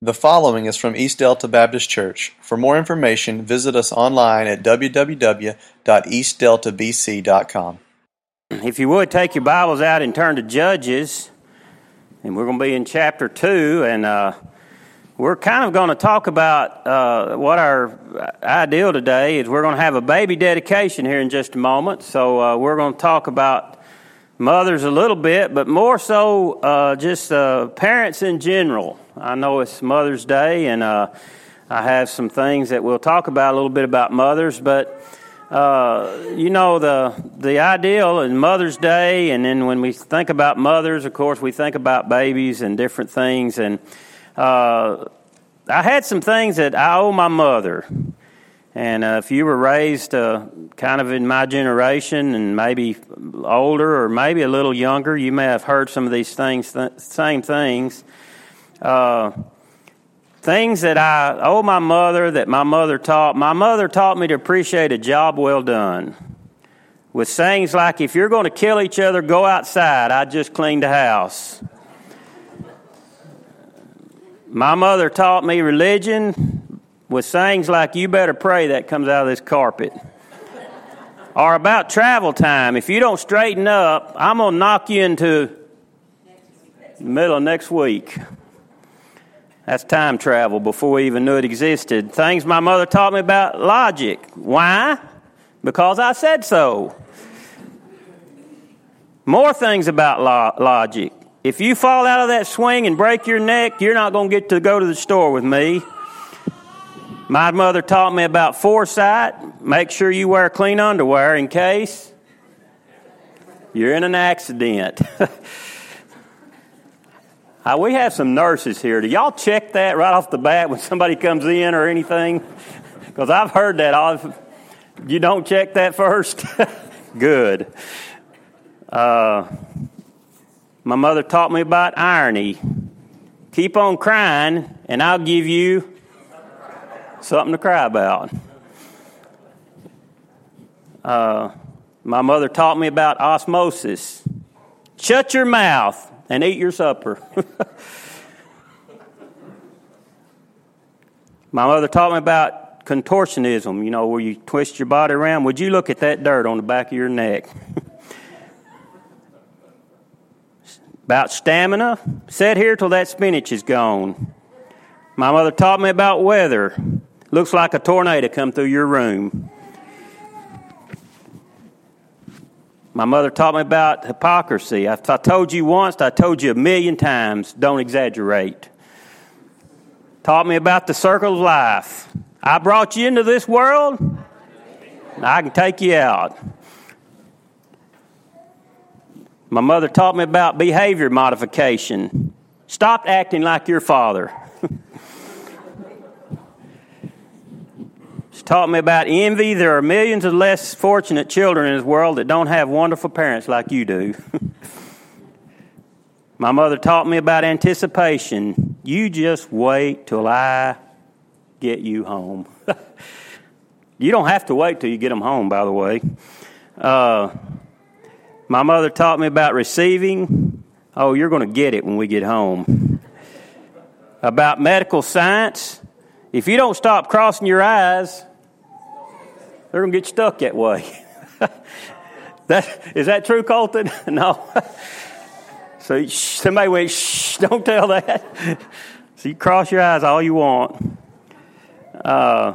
The following is from East Delta Baptist Church. For more information, visit us online at www.eastdeltabc.com. If you would take your Bibles out and turn to Judges, and we're going to be in chapter 2, and uh, we're kind of going to talk about uh, what our ideal today is. We're going to have a baby dedication here in just a moment, so uh, we're going to talk about mothers a little bit, but more so uh, just uh, parents in general. I know it's Mother's Day, and uh, I have some things that we'll talk about a little bit about mothers. But uh, you know the the ideal in Mother's Day, and then when we think about mothers, of course, we think about babies and different things. And uh, I had some things that I owe my mother. And uh, if you were raised uh, kind of in my generation and maybe older or maybe a little younger, you may have heard some of these things, th- same things. Uh, things that I owe my mother that my mother taught. My mother taught me to appreciate a job well done. With sayings like, if you're going to kill each other, go outside. I just cleaned the house. My mother taught me religion with sayings like, you better pray that comes out of this carpet. or about travel time. If you don't straighten up, I'm going to knock you into the middle of next week. That's time travel before we even knew it existed. Things my mother taught me about logic. Why? Because I said so. More things about lo- logic. If you fall out of that swing and break your neck, you're not going to get to go to the store with me. My mother taught me about foresight. Make sure you wear clean underwear in case you're in an accident. Uh, we have some nurses here. Do y'all check that right off the bat when somebody comes in or anything? Because I've heard that. You don't check that first? Good. Uh, my mother taught me about irony. Keep on crying, and I'll give you something to cry about. Uh, my mother taught me about osmosis. Shut your mouth and eat your supper. My mother taught me about contortionism, you know, where you twist your body around. Would you look at that dirt on the back of your neck? about stamina, sit here till that spinach is gone. My mother taught me about weather. Looks like a tornado come through your room. My mother taught me about hypocrisy. If I told you once, I told you a million times, don't exaggerate. Taught me about the circle of life. I brought you into this world, I can take you out. My mother taught me about behavior modification. Stop acting like your father. taught me about envy. There are millions of less fortunate children in this world that don't have wonderful parents like you do. My mother taught me about anticipation. You just wait till I get you home. you don't have to wait till you get them home, by the way. Uh, my mother taught me about receiving. Oh, you're going to get it when we get home. About medical science. If you don't stop crossing your eyes, they're going to get stuck that way. that, is that true, Colton? no. so somebody went, shh, don't tell that. so you cross your eyes all you want. Uh,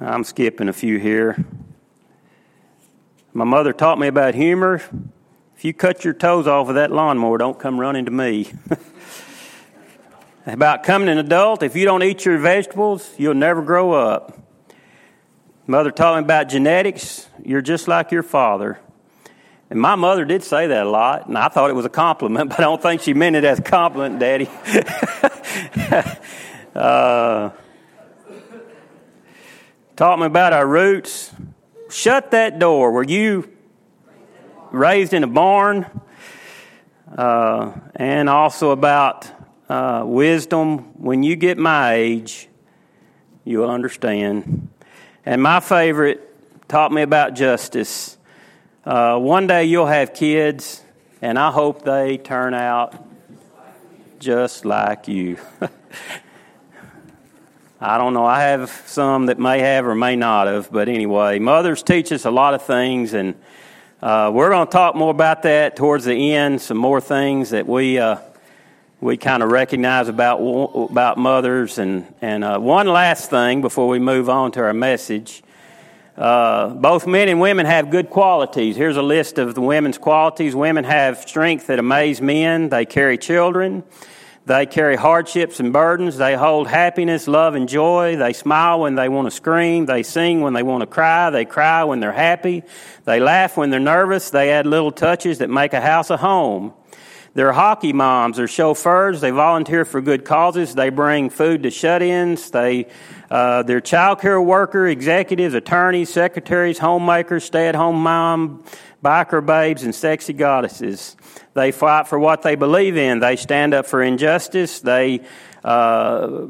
I'm skipping a few here. My mother taught me about humor. If you cut your toes off of that lawnmower, don't come running to me. About coming an adult. If you don't eat your vegetables, you'll never grow up. Mother taught me about genetics. You're just like your father. And my mother did say that a lot, and I thought it was a compliment, but I don't think she meant it as a compliment, Daddy. uh, taught me about our roots. Shut that door. Were you raised in a barn? Uh, and also about uh, wisdom, when you get my age, you'll understand. And my favorite taught me about justice. Uh, one day you'll have kids, and I hope they turn out just like you. I don't know. I have some that may have or may not have, but anyway, mothers teach us a lot of things, and uh, we're going to talk more about that towards the end. Some more things that we uh, we kind of recognize about about mothers, and and uh, one last thing before we move on to our message. Uh, both men and women have good qualities. Here's a list of the women's qualities. Women have strength that amaze men. They carry children. They carry hardships and burdens. They hold happiness, love, and joy. They smile when they want to scream. They sing when they want to cry. They cry when they're happy. They laugh when they're nervous. They add little touches that make a house a home. They're hockey moms. They're chauffeurs. They volunteer for good causes. They bring food to shut-ins. They, uh, they're child care worker, executives, attorneys, secretaries, homemakers, stay-at-home mom, biker babes, and sexy goddesses. They fight for what they believe in. They stand up for injustice. They uh,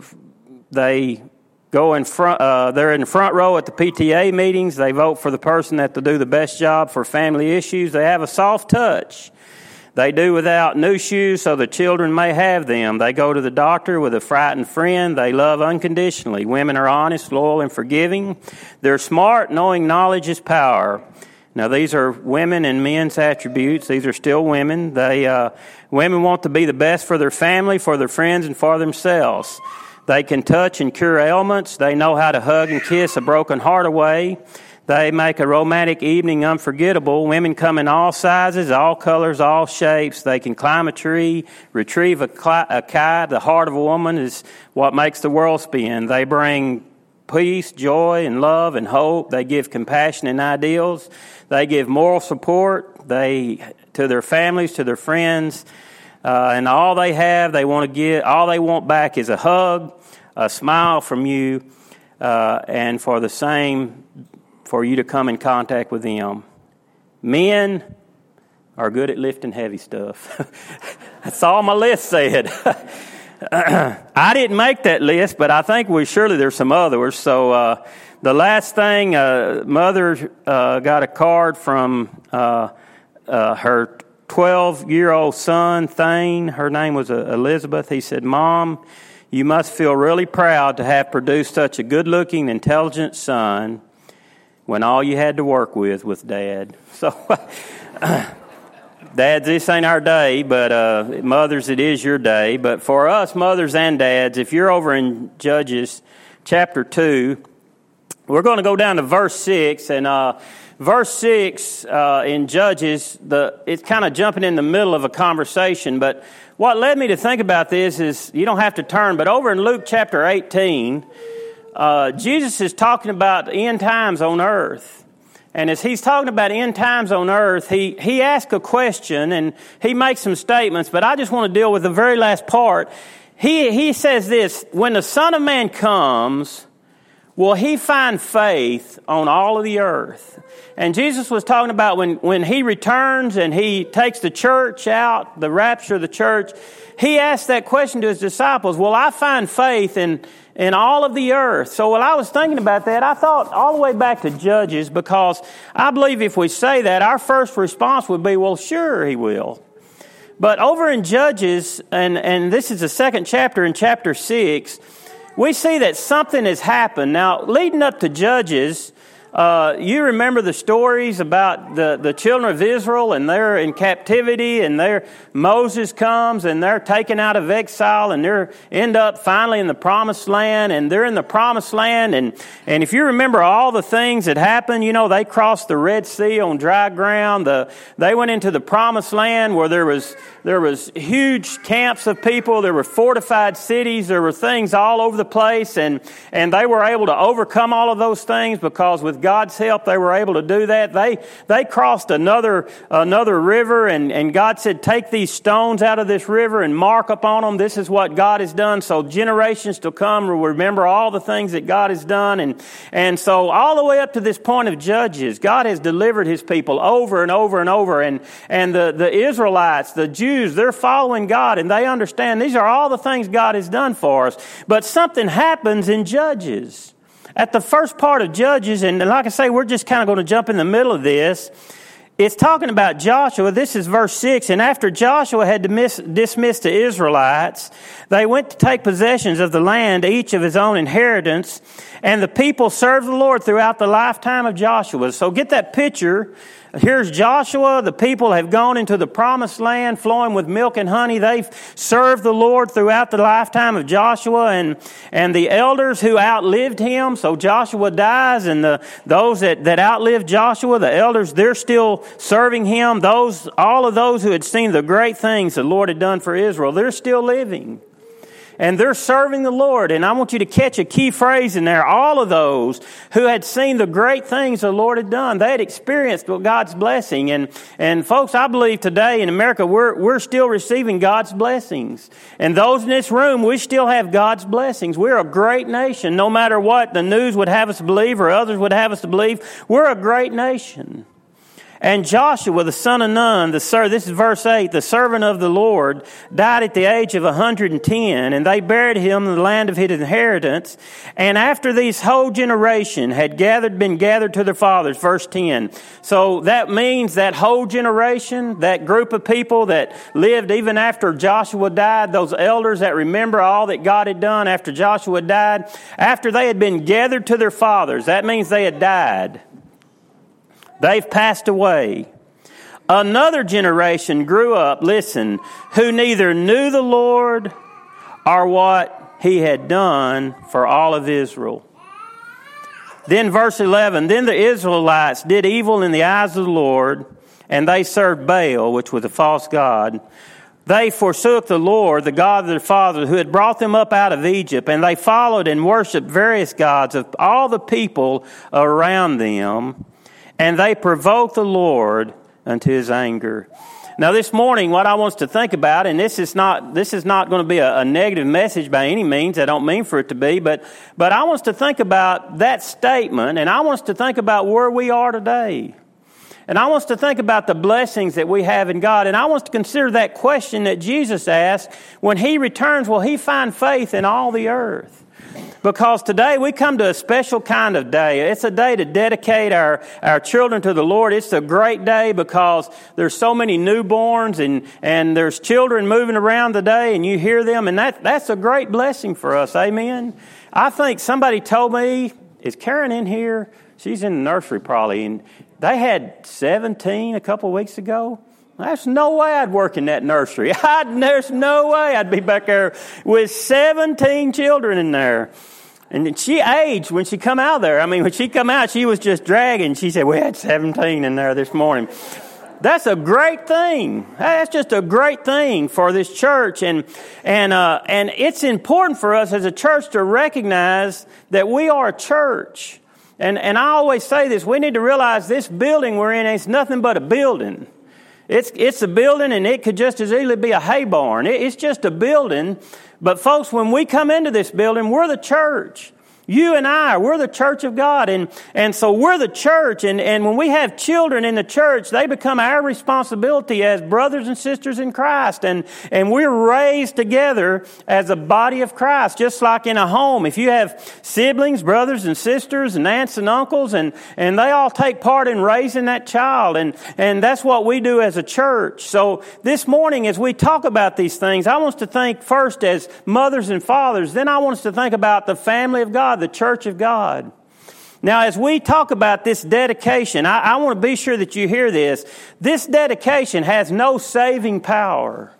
they go in front. Uh, they're in the front row at the PTA meetings. They vote for the person that will do the best job for family issues. They have a soft touch. They do without new shoes so the children may have them. They go to the doctor with a frightened friend. They love unconditionally. Women are honest, loyal, and forgiving. They're smart, knowing knowledge is power. Now, these are women and men's attributes. These are still women. They, uh, women want to be the best for their family, for their friends, and for themselves. They can touch and cure ailments. They know how to hug and kiss a broken heart away. They make a romantic evening unforgettable. Women come in all sizes, all colors, all shapes. They can climb a tree, retrieve a, a kite. The heart of a woman is what makes the world spin. They bring peace, joy, and love and hope. They give compassion and ideals. They give moral support. They to their families, to their friends, uh, and all they have, they want to give. All they want back is a hug, a smile from you, uh, and for the same, for you to come in contact with them. Men are good at lifting heavy stuff. That's all my list said. I didn't make that list, but I think we surely there's some others. So uh, the last thing, uh, mother uh, got a card from uh, uh, her 12 year old son, Thane. Her name was uh, Elizabeth. He said, Mom, you must feel really proud to have produced such a good looking, intelligent son when all you had to work with was dad. So, dads, this ain't our day, but uh, mothers, it is your day. But for us, mothers and dads, if you're over in Judges chapter 2, we're going to go down to verse 6, and uh, verse 6 uh, in Judges, the, it's kind of jumping in the middle of a conversation, but what led me to think about this is you don't have to turn, but over in Luke chapter 18, uh, Jesus is talking about end times on earth. And as he's talking about end times on earth, he, he asks a question and he makes some statements, but I just want to deal with the very last part. He, he says this When the Son of Man comes, will he find faith on all of the earth? And Jesus was talking about when, when he returns and he takes the church out, the rapture of the church, he asked that question to his disciples, Will I find faith in, in all of the earth? So while I was thinking about that, I thought all the way back to Judges because I believe if we say that, our first response would be, Well, sure, he will. But over in Judges, and, and this is the second chapter in chapter 6, we see that something has happened. Now, leading up to Judges, uh, you remember the stories about the, the children of Israel and they're in captivity and there Moses comes and they're taken out of exile and they end up finally in the promised land and they're in the promised land and, and if you remember all the things that happened, you know, they crossed the Red Sea on dry ground. The, they went into the promised land where there was, there was huge camps of people. There were fortified cities. There were things all over the place and, and they were able to overcome all of those things because with God's help, they were able to do that. They, they crossed another, another river, and, and God said, Take these stones out of this river and mark upon them. This is what God has done. So generations to come will remember all the things that God has done. And, and so, all the way up to this point of Judges, God has delivered his people over and over and over. And, and the, the Israelites, the Jews, they're following God, and they understand these are all the things God has done for us. But something happens in Judges at the first part of Judges, and like I say, we're just kind of going to jump in the middle of this. it's talking about Joshua. This is verse 6. And after Joshua had dismissed the Israelites, they went to take possessions of the land, each of his own inheritance. And the people served the Lord throughout the lifetime of Joshua. So get that picture Here's Joshua. The people have gone into the promised land flowing with milk and honey. They've served the Lord throughout the lifetime of Joshua and, and the elders who outlived him. So Joshua dies and the, those that, that outlived Joshua, the elders, they're still serving him. Those, all of those who had seen the great things the Lord had done for Israel, they're still living and they're serving the Lord. And I want you to catch a key phrase in there. All of those who had seen the great things the Lord had done, they had experienced God's blessing. And, and folks, I believe today in America, we're, we're still receiving God's blessings. And those in this room, we still have God's blessings. We're a great nation. No matter what the news would have us believe or others would have us to believe, we're a great nation. And Joshua, the son of Nun, the ser- this is verse 8, the servant of the Lord, died at the age of 110, and they buried him in the land of his inheritance. And after these whole generation had gathered, been gathered to their fathers, verse 10. So that means that whole generation, that group of people that lived even after Joshua died, those elders that remember all that God had done after Joshua died, after they had been gathered to their fathers, that means they had died. They've passed away. Another generation grew up, listen, who neither knew the Lord or what he had done for all of Israel. Then, verse 11 Then the Israelites did evil in the eyes of the Lord, and they served Baal, which was a false God. They forsook the Lord, the God of their fathers, who had brought them up out of Egypt, and they followed and worshiped various gods of all the people around them and they provoke the Lord unto his anger. Now, this morning, what I want to think about, and this is not, this is not going to be a, a, negative message by any means. I don't mean for it to be, but, but I want us to think about that statement, and I want us to think about where we are today. And I want us to think about the blessings that we have in God. And I want us to consider that question that Jesus asked when he returns, will he find faith in all the earth? Because today we come to a special kind of day. It's a day to dedicate our, our children to the Lord. It's a great day because there's so many newborns and, and there's children moving around today and you hear them and that, that's a great blessing for us. Amen. I think somebody told me, is Karen in here? She's in the nursery probably and they had 17 a couple of weeks ago. There's no way I'd work in that nursery. I'd, there's no way I'd be back there with 17 children in there. And she aged when she come out there. I mean, when she come out, she was just dragging. She said, we had 17 in there this morning. That's a great thing. That's just a great thing for this church. And, and, uh, and it's important for us as a church to recognize that we are a church. And, and I always say this, we need to realize this building we're in is nothing but a building. It's, it's a building and it could just as easily be a hay barn. It, it's just a building. But folks, when we come into this building, we're the church. You and I, we're the church of God. And, and so we're the church. And, and when we have children in the church, they become our responsibility as brothers and sisters in Christ. And, and we're raised together as a body of Christ, just like in a home. If you have siblings, brothers and sisters, and aunts and uncles, and, and they all take part in raising that child. And, and that's what we do as a church. So this morning, as we talk about these things, I want us to think first as mothers and fathers. Then I want us to think about the family of God God, the church of God. Now, as we talk about this dedication, I, I want to be sure that you hear this. This dedication has no saving power.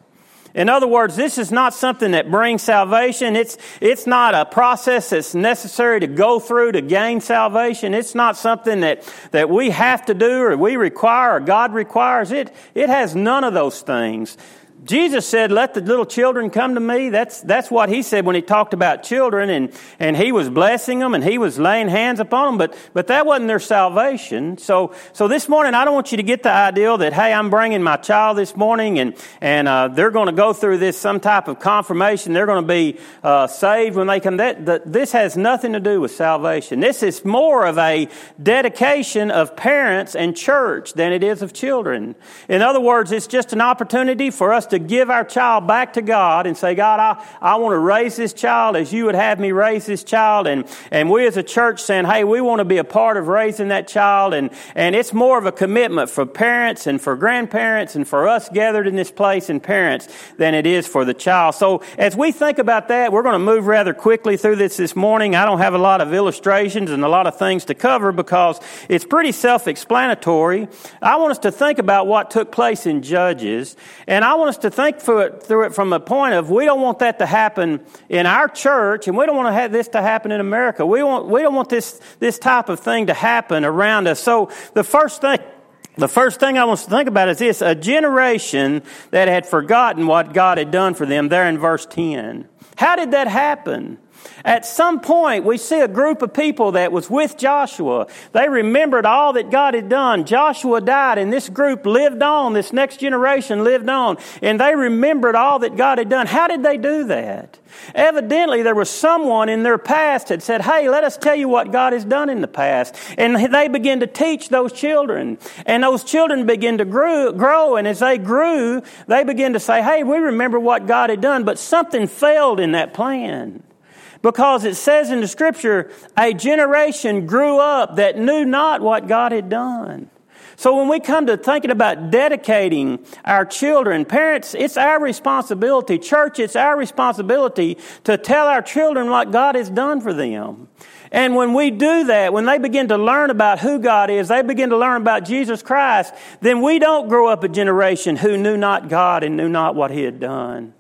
In other words, this is not something that brings salvation. It's, it's not a process that's necessary to go through to gain salvation. It's not something that, that we have to do or we require or God requires. It, it has none of those things. Jesus said, let the little children come to me. That's, that's what he said when he talked about children and, and he was blessing them and he was laying hands upon them, but, but that wasn't their salvation. So, so this morning, I don't want you to get the idea that, hey, I'm bringing my child this morning and, and, uh, they're going to go through this, some type of confirmation. They're going to be, uh, saved when they come. That, that, this has nothing to do with salvation. This is more of a dedication of parents and church than it is of children. In other words, it's just an opportunity for us to to give our child back to God and say, God, I, I want to raise this child as you would have me raise this child. And, and we as a church saying, hey, we want to be a part of raising that child. And, and it's more of a commitment for parents and for grandparents and for us gathered in this place and parents than it is for the child. So as we think about that, we're going to move rather quickly through this this morning. I don't have a lot of illustrations and a lot of things to cover because it's pretty self-explanatory. I want us to think about what took place in Judges, and I want us to think through it, through it from a point of we don't want that to happen in our church, and we don't want to have this to happen in America. We want we don't want this this type of thing to happen around us. So the first thing the first thing I want us to think about is this a generation that had forgotten what God had done for them, there in verse 10. How did that happen? At some point, we see a group of people that was with Joshua. They remembered all that God had done. Joshua died, and this group lived on. This next generation lived on. And they remembered all that God had done. How did they do that? Evidently, there was someone in their past had said, Hey, let us tell you what God has done in the past. And they began to teach those children. And those children began to grow, grow. And as they grew, they began to say, Hey, we remember what God had done. But something failed in that plan. Because it says in the scripture, a generation grew up that knew not what God had done. So when we come to thinking about dedicating our children, parents, it's our responsibility. Church, it's our responsibility to tell our children what God has done for them. And when we do that, when they begin to learn about who God is, they begin to learn about Jesus Christ, then we don't grow up a generation who knew not God and knew not what He had done.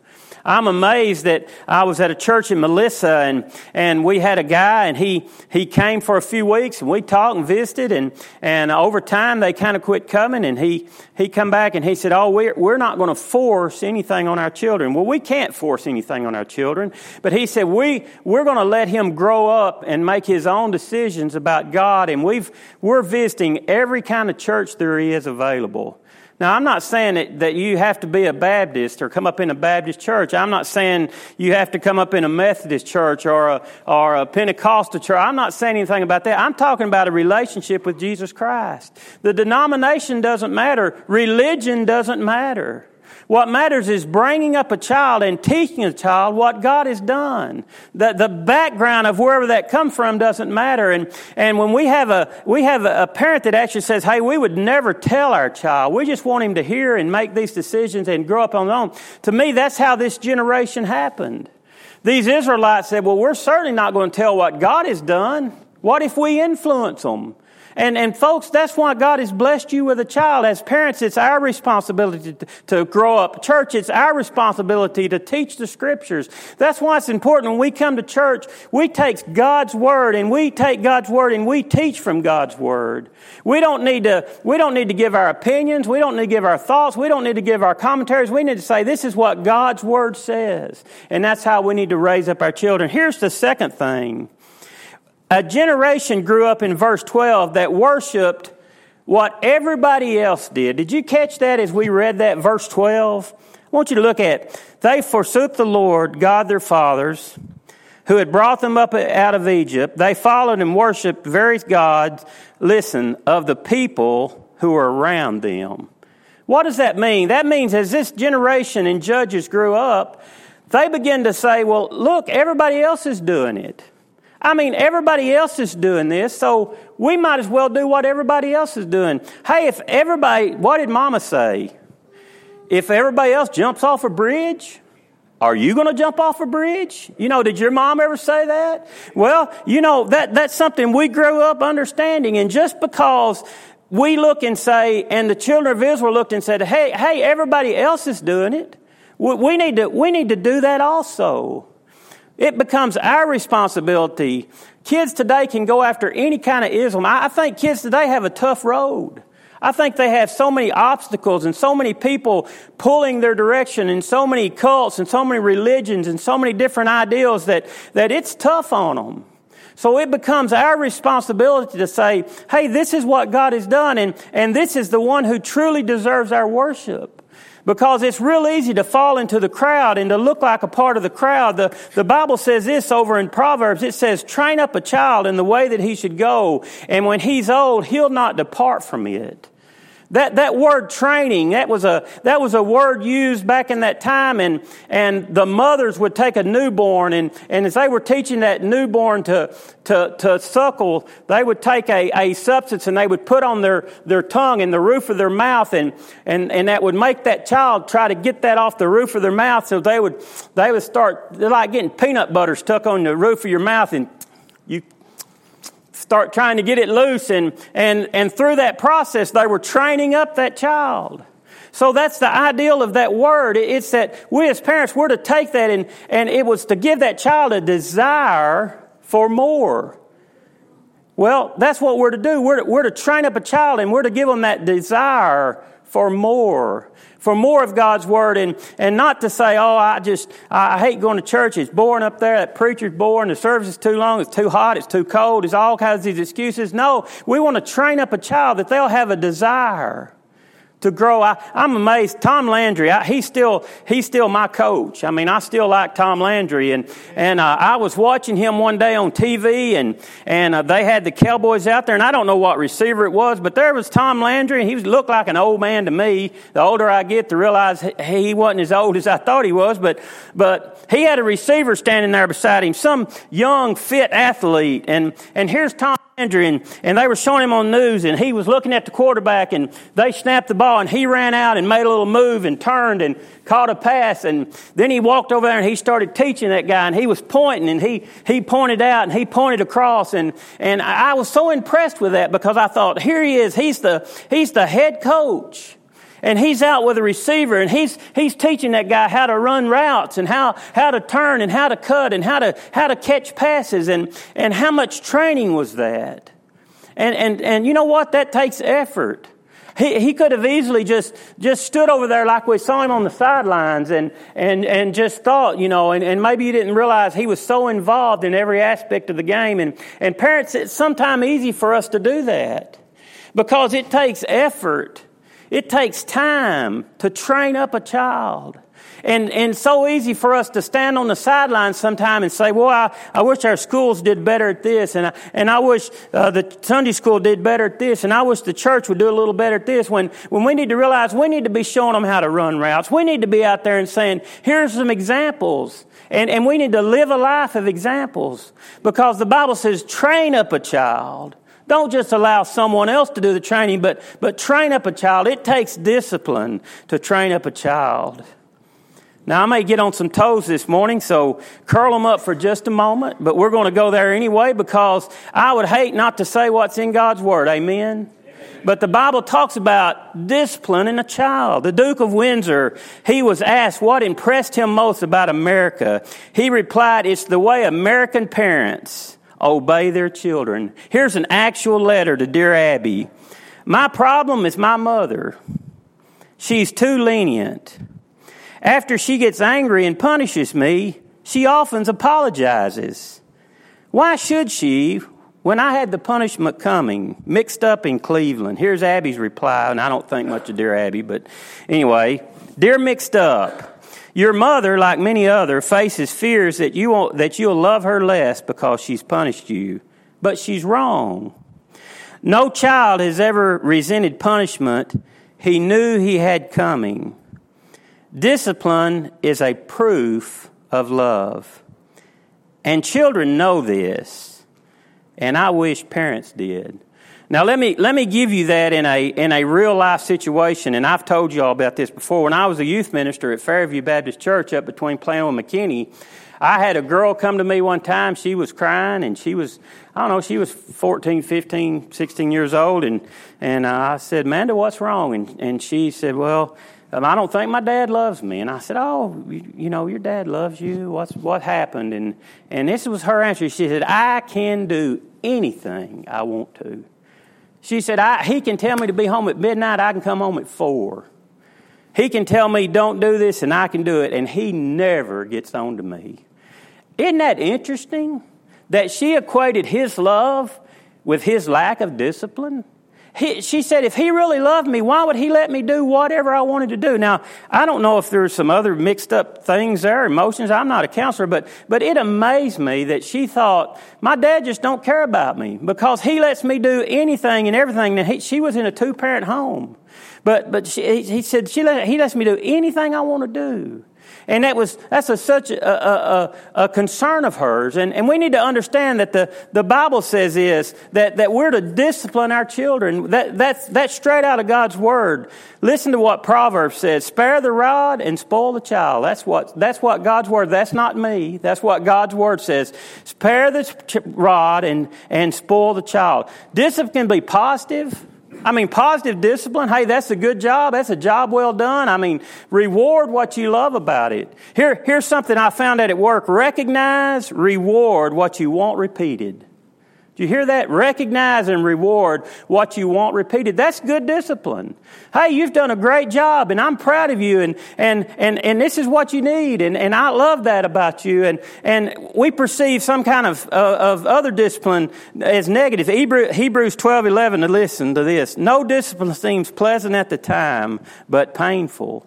I'm amazed that I was at a church in Melissa and, and we had a guy and he, he came for a few weeks and we talked and visited and, and over time they kind of quit coming and he, he come back and he said, oh, we're, we're not going to force anything on our children. Well, we can't force anything on our children, but he said, we, we're going to let him grow up and make his own decisions about God and we've, we're visiting every kind of church there is available. Now, I'm not saying that, that you have to be a Baptist or come up in a Baptist church. I'm not saying you have to come up in a Methodist church or a, or a Pentecostal church. I'm not saying anything about that. I'm talking about a relationship with Jesus Christ. The denomination doesn't matter. Religion doesn't matter. What matters is bringing up a child and teaching a child what God has done. The, the background of wherever that comes from doesn't matter. And, and when we have, a, we have a parent that actually says, hey, we would never tell our child. We just want him to hear and make these decisions and grow up on their own. To me, that's how this generation happened. These Israelites said, well, we're certainly not going to tell what God has done. What if we influence them? And, and folks, that's why God has blessed you with a child. As parents, it's our responsibility to, to grow up. Church, it's our responsibility to teach the scriptures. That's why it's important when we come to church, we take God's word and we take God's word and we teach from God's word. We don't need to, we don't need to give our opinions. We don't need to give our thoughts. We don't need to give our commentaries. We need to say, this is what God's word says. And that's how we need to raise up our children. Here's the second thing. A generation grew up in verse 12 that worshiped what everybody else did. Did you catch that as we read that verse 12? I want you to look at they forsook the Lord, God their fathers, who had brought them up out of Egypt. They followed and worshiped various gods, listen, of the people who were around them. What does that mean? That means as this generation and judges grew up, they began to say, well, look, everybody else is doing it. I mean, everybody else is doing this, so we might as well do what everybody else is doing. Hey, if everybody, what did Mama say? If everybody else jumps off a bridge, are you going to jump off a bridge? You know, did your mom ever say that? Well, you know, that, that's something we grew up understanding. And just because we look and say, and the children of Israel looked and said, hey, hey, everybody else is doing it. We need to, we need to do that also. It becomes our responsibility. Kids today can go after any kind of ism. I think kids today have a tough road. I think they have so many obstacles and so many people pulling their direction and so many cults and so many religions and so many different ideals that, that it's tough on them. So it becomes our responsibility to say, hey, this is what God has done and, and this is the one who truly deserves our worship. Because it's real easy to fall into the crowd and to look like a part of the crowd. The, the Bible says this over in Proverbs. It says, train up a child in the way that he should go. And when he's old, he'll not depart from it. That, that word training, that was, a, that was a word used back in that time, and, and the mothers would take a newborn, and, and as they were teaching that newborn to, to, to suckle, they would take a, a substance and they would put on their, their tongue and the roof of their mouth, and, and, and that would make that child try to get that off the roof of their mouth, so they would, they would start, they're like getting peanut butter stuck on the roof of your mouth, and you start trying to get it loose. And, and, and through that process, they were training up that child. So that's the ideal of that word. It's that we as parents were to take that and, and it was to give that child a desire for more. Well, that's what we're to do. We're to, we're to train up a child and we're to give them that desire for more for more of God's Word and, and not to say, oh, I just, I hate going to church. It's boring up there. That preacher's boring. The service is too long. It's too hot. It's too cold. It's all kinds of these excuses. No, we want to train up a child that they'll have a desire to grow. I, am amazed. Tom Landry, I, he's still he's still my coach. I mean, I still like Tom Landry, and and uh, I was watching him one day on TV, and and uh, they had the Cowboys out there, and I don't know what receiver it was, but there was Tom Landry, and he looked like an old man to me. The older I get, to realize he wasn't as old as I thought he was, but but he had a receiver standing there beside him, some young fit athlete, and and here's Tom. And, and they were showing him on news, and he was looking at the quarterback, and they snapped the ball, and he ran out and made a little move and turned and caught a pass, and then he walked over there and he started teaching that guy, and he was pointing, and he, he pointed out, and he pointed across, and, and I was so impressed with that because I thought, here he is, he's the, he's the head coach and he's out with a receiver and he's, he's teaching that guy how to run routes and how, how to turn and how to cut and how to, how to catch passes and, and how much training was that? And, and, and you know what? That takes effort. He, he could have easily just, just stood over there like we saw him on the sidelines and, and, and just thought, you know, and, and maybe you didn't realize he was so involved in every aspect of the game. And, and parents, it's sometimes easy for us to do that because it takes effort it takes time to train up a child. And, and so easy for us to stand on the sidelines sometime and say, well, I, I wish our schools did better at this, and I, and I wish uh, the Sunday school did better at this, and I wish the church would do a little better at this, when, when we need to realize we need to be showing them how to run routes. We need to be out there and saying, here's some examples. And, and we need to live a life of examples. Because the Bible says, train up a child don't just allow someone else to do the training, but, but train up a child. It takes discipline to train up a child. Now, I may get on some toes this morning, so curl them up for just a moment, but we're going to go there anyway because I would hate not to say what's in God's Word. Amen? But the Bible talks about disciplining a child. The Duke of Windsor, he was asked what impressed him most about America. He replied, It's the way American parents obey their children. Here's an actual letter to Dear Abby. My problem is my mother. She's too lenient. After she gets angry and punishes me, she often apologizes. Why should she when I had the punishment coming, mixed up in Cleveland? Here's Abby's reply, and I don't think much of Dear Abby, but anyway, Dear Mixed Up, your mother, like many other, faces fears that you won't, that you'll love her less because she's punished you. But she's wrong. No child has ever resented punishment he knew he had coming. Discipline is a proof of love. And children know this. And I wish parents did. Now let me let me give you that in a in a real life situation, and I've told you all about this before. When I was a youth minister at Fairview Baptist Church up between Plano and McKinney, I had a girl come to me one time. She was crying, and she was I don't know, she was 14, 15, 16 years old, and and I said, Amanda, what's wrong? And and she said, Well. Um, I don't think my dad loves me. And I said, Oh, you, you know, your dad loves you. What's what happened? And and this was her answer. She said, I can do anything I want to. She said, He can tell me to be home at midnight, I can come home at four. He can tell me, don't do this, and I can do it, and he never gets on to me. Isn't that interesting? That she equated his love with his lack of discipline? He, she said, if he really loved me, why would he let me do whatever I wanted to do? Now, I don't know if there's some other mixed up things there, emotions. I'm not a counselor, but, but it amazed me that she thought, my dad just don't care about me because he lets me do anything and everything. Now, he, she was in a two parent home. But, but she, he said, she let, he lets me do anything I want to do. And that was, that's a, such a, a, a, concern of hers. And, and we need to understand that the, the Bible says is that, that we're to discipline our children. That, that's, that's straight out of God's Word. Listen to what Proverbs says. Spare the rod and spoil the child. That's what, that's what God's Word, that's not me. That's what God's Word says. Spare the rod and, and spoil the child. Discipline can be positive I mean, positive discipline, hey, that's a good job. That's a job well done. I mean, reward what you love about it. Here, here's something I found out at work. Recognize, reward what you want repeated. Do you hear that? Recognize and reward what you want repeated. That's good discipline. Hey, you've done a great job and I'm proud of you and, and, and, and this is what you need and, and I love that about you. And, and we perceive some kind of, uh, of other discipline as negative. Hebrews 12, 11, to listen to this. No discipline seems pleasant at the time, but painful.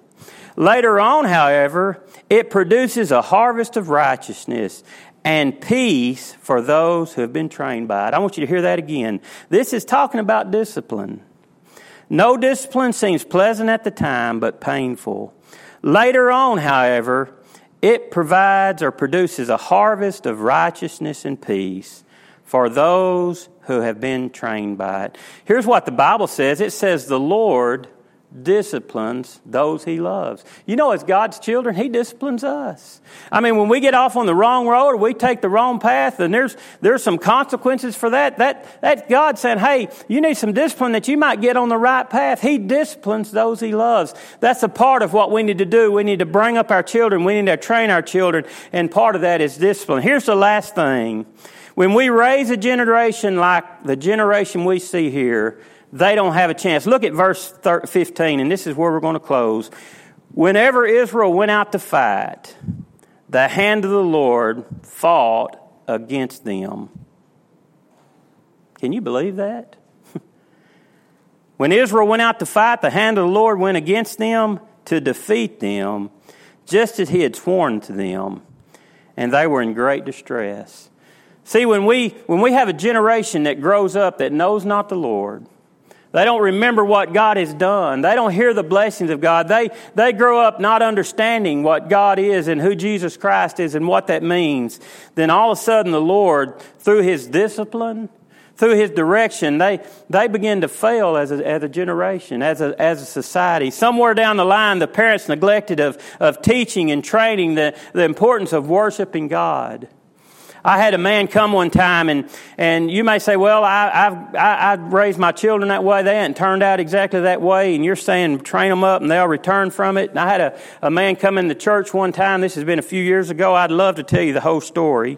Later on, however, it produces a harvest of righteousness and peace for those who have been trained by it. I want you to hear that again. This is talking about discipline. No discipline seems pleasant at the time, but painful. Later on, however, it provides or produces a harvest of righteousness and peace for those who have been trained by it. Here's what the Bible says it says, The Lord disciplines those he loves. You know, as God's children, he disciplines us. I mean, when we get off on the wrong road or we take the wrong path, and there's there's some consequences for that. That that God said, hey, you need some discipline that you might get on the right path. He disciplines those he loves. That's a part of what we need to do. We need to bring up our children. We need to train our children, and part of that is discipline. Here's the last thing. When we raise a generation like the generation we see here, they don't have a chance. Look at verse 15, and this is where we're going to close. Whenever Israel went out to fight, the hand of the Lord fought against them. Can you believe that? when Israel went out to fight, the hand of the Lord went against them to defeat them, just as he had sworn to them, and they were in great distress. See, when we, when we have a generation that grows up that knows not the Lord, they don't remember what God has done. They don't hear the blessings of God. They, they grow up not understanding what God is and who Jesus Christ is and what that means. Then all of a sudden, the Lord, through His discipline, through His direction, they, they begin to fail as a, as a generation, as a, as a society. Somewhere down the line, the parents neglected of, of teaching and training the, the importance of worshiping God. I had a man come one time, and, and you may say, well, I, I've, I, I raised my children that way. They hadn't turned out exactly that way, and you're saying train them up and they'll return from it. And I had a, a man come in the church one time. This has been a few years ago. I'd love to tell you the whole story.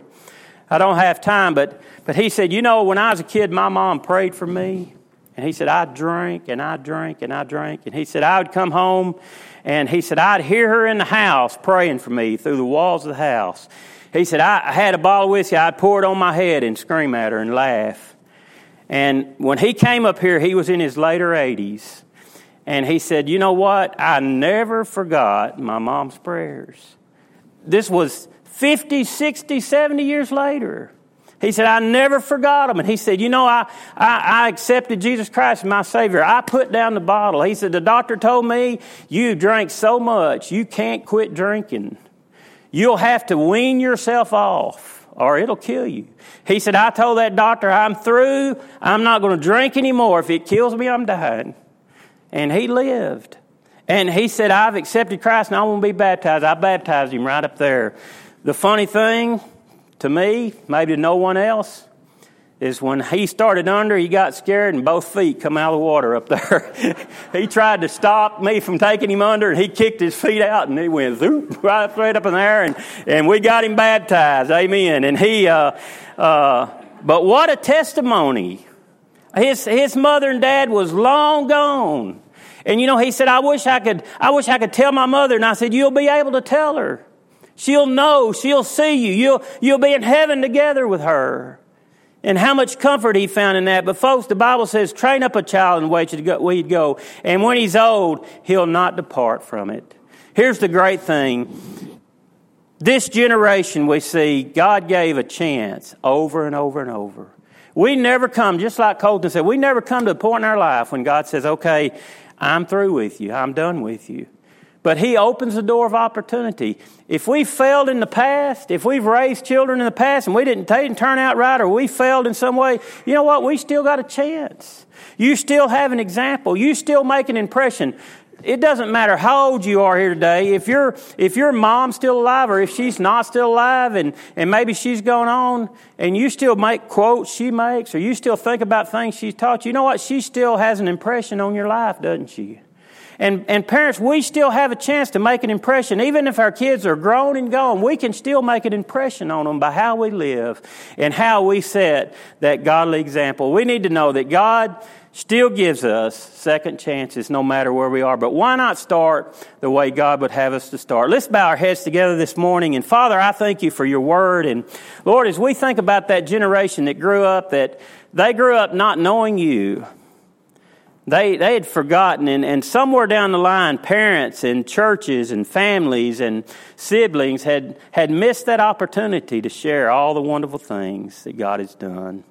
I don't have time, but, but he said, you know, when I was a kid, my mom prayed for me. And he said, I drank and I drank and I drank. And he said, I would come home and he said, I'd hear her in the house praying for me through the walls of the house. He said, I had a bottle of whiskey, I'd pour it on my head and scream at her and laugh. And when he came up here, he was in his later 80s. And he said, You know what? I never forgot my mom's prayers. This was 50, 60, 70 years later. He said, I never forgot them. And he said, You know, I, I, I, accepted Jesus Christ as my Savior. I put down the bottle. He said, The doctor told me, You drank so much, you can't quit drinking. You'll have to wean yourself off or it'll kill you. He said, I told that doctor, I'm through. I'm not going to drink anymore. If it kills me, I'm dying. And he lived. And he said, I've accepted Christ and I want to be baptized. I baptized him right up there. The funny thing to me, maybe to no one else, is when he started under, he got scared and both feet come out of the water up there. he tried to stop me from taking him under and he kicked his feet out and he went zoop, right straight up in there and, and we got him baptized. Amen. And he, uh, uh, but what a testimony. His, his mother and dad was long gone. And you know, he said, I wish I could, I wish I could tell my mother. And I said, you'll be able to tell her. She'll know. She'll see you. You'll, you'll be in heaven together with her. And how much comfort he found in that. But folks, the Bible says, train up a child in the way he'd go. And when he's old, he'll not depart from it. Here's the great thing. This generation we see, God gave a chance over and over and over. We never come, just like Colton said, we never come to a point in our life when God says, okay, I'm through with you. I'm done with you. But He opens the door of opportunity. If we failed in the past, if we've raised children in the past and we didn't, turn out right or we failed in some way, you know what? We still got a chance. You still have an example. You still make an impression. It doesn't matter how old you are here today. If your if your mom's still alive or if she's not still alive and, and maybe she's gone on and you still make quotes she makes or you still think about things she's taught you, you know what? She still has an impression on your life, doesn't she? And, and parents, we still have a chance to make an impression. Even if our kids are grown and gone, we can still make an impression on them by how we live and how we set that godly example. We need to know that God still gives us second chances no matter where we are. But why not start the way God would have us to start? Let's bow our heads together this morning. And Father, I thank you for your word. And Lord, as we think about that generation that grew up, that they grew up not knowing you, they, they had forgotten, and, and somewhere down the line, parents and churches and families and siblings had, had missed that opportunity to share all the wonderful things that God has done.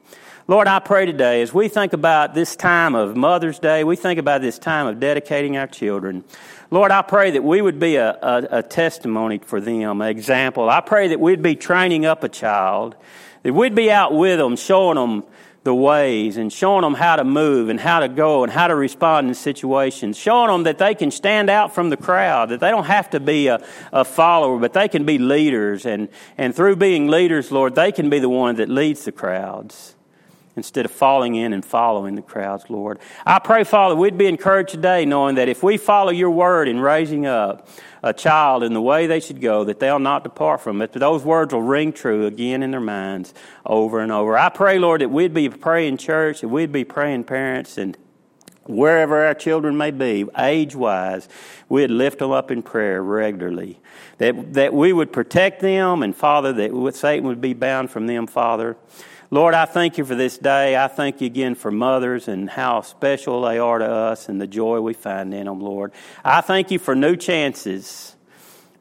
Lord, I pray today as we think about this time of Mother's Day, we think about this time of dedicating our children. Lord, I pray that we would be a, a, a testimony for them, an example. I pray that we'd be training up a child, that we'd be out with them, showing them the ways and showing them how to move and how to go and how to respond in situations, showing them that they can stand out from the crowd, that they don't have to be a, a follower, but they can be leaders. And, and through being leaders, Lord, they can be the one that leads the crowds instead of falling in and following the crowds, Lord. I pray, Father, we'd be encouraged today knowing that if we follow your word in raising up, a child in the way they should go, that they'll not depart from it. But those words will ring true again in their minds over and over. I pray, Lord, that we'd be praying church, that we'd be praying parents, and wherever our children may be, age wise, we'd lift them up in prayer regularly. That, that we would protect them, and Father, that Satan would be bound from them, Father. Lord, I thank you for this day. I thank you again for mothers and how special they are to us and the joy we find in them, Lord. I thank you for new chances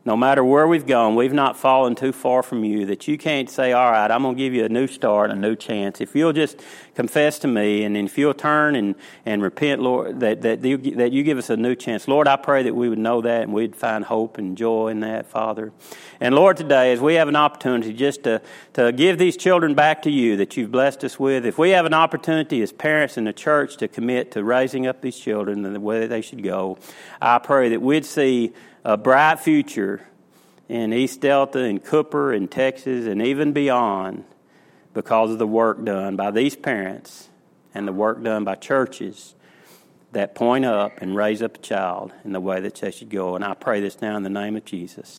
no matter where we've gone, we've not fallen too far from you, that you can't say, All right, I'm going to give you a new start, a new chance. If you'll just confess to me, and then if you'll turn and, and repent, Lord, that, that, you, that you give us a new chance. Lord, I pray that we would know that and we'd find hope and joy in that, Father. And Lord, today, as we have an opportunity just to, to give these children back to you that you've blessed us with, if we have an opportunity as parents in the church to commit to raising up these children in the way they should go, I pray that we'd see a bright future in East Delta and Cooper and Texas and even beyond because of the work done by these parents and the work done by churches that point up and raise up a child in the way that they should go. And I pray this now in the name of Jesus.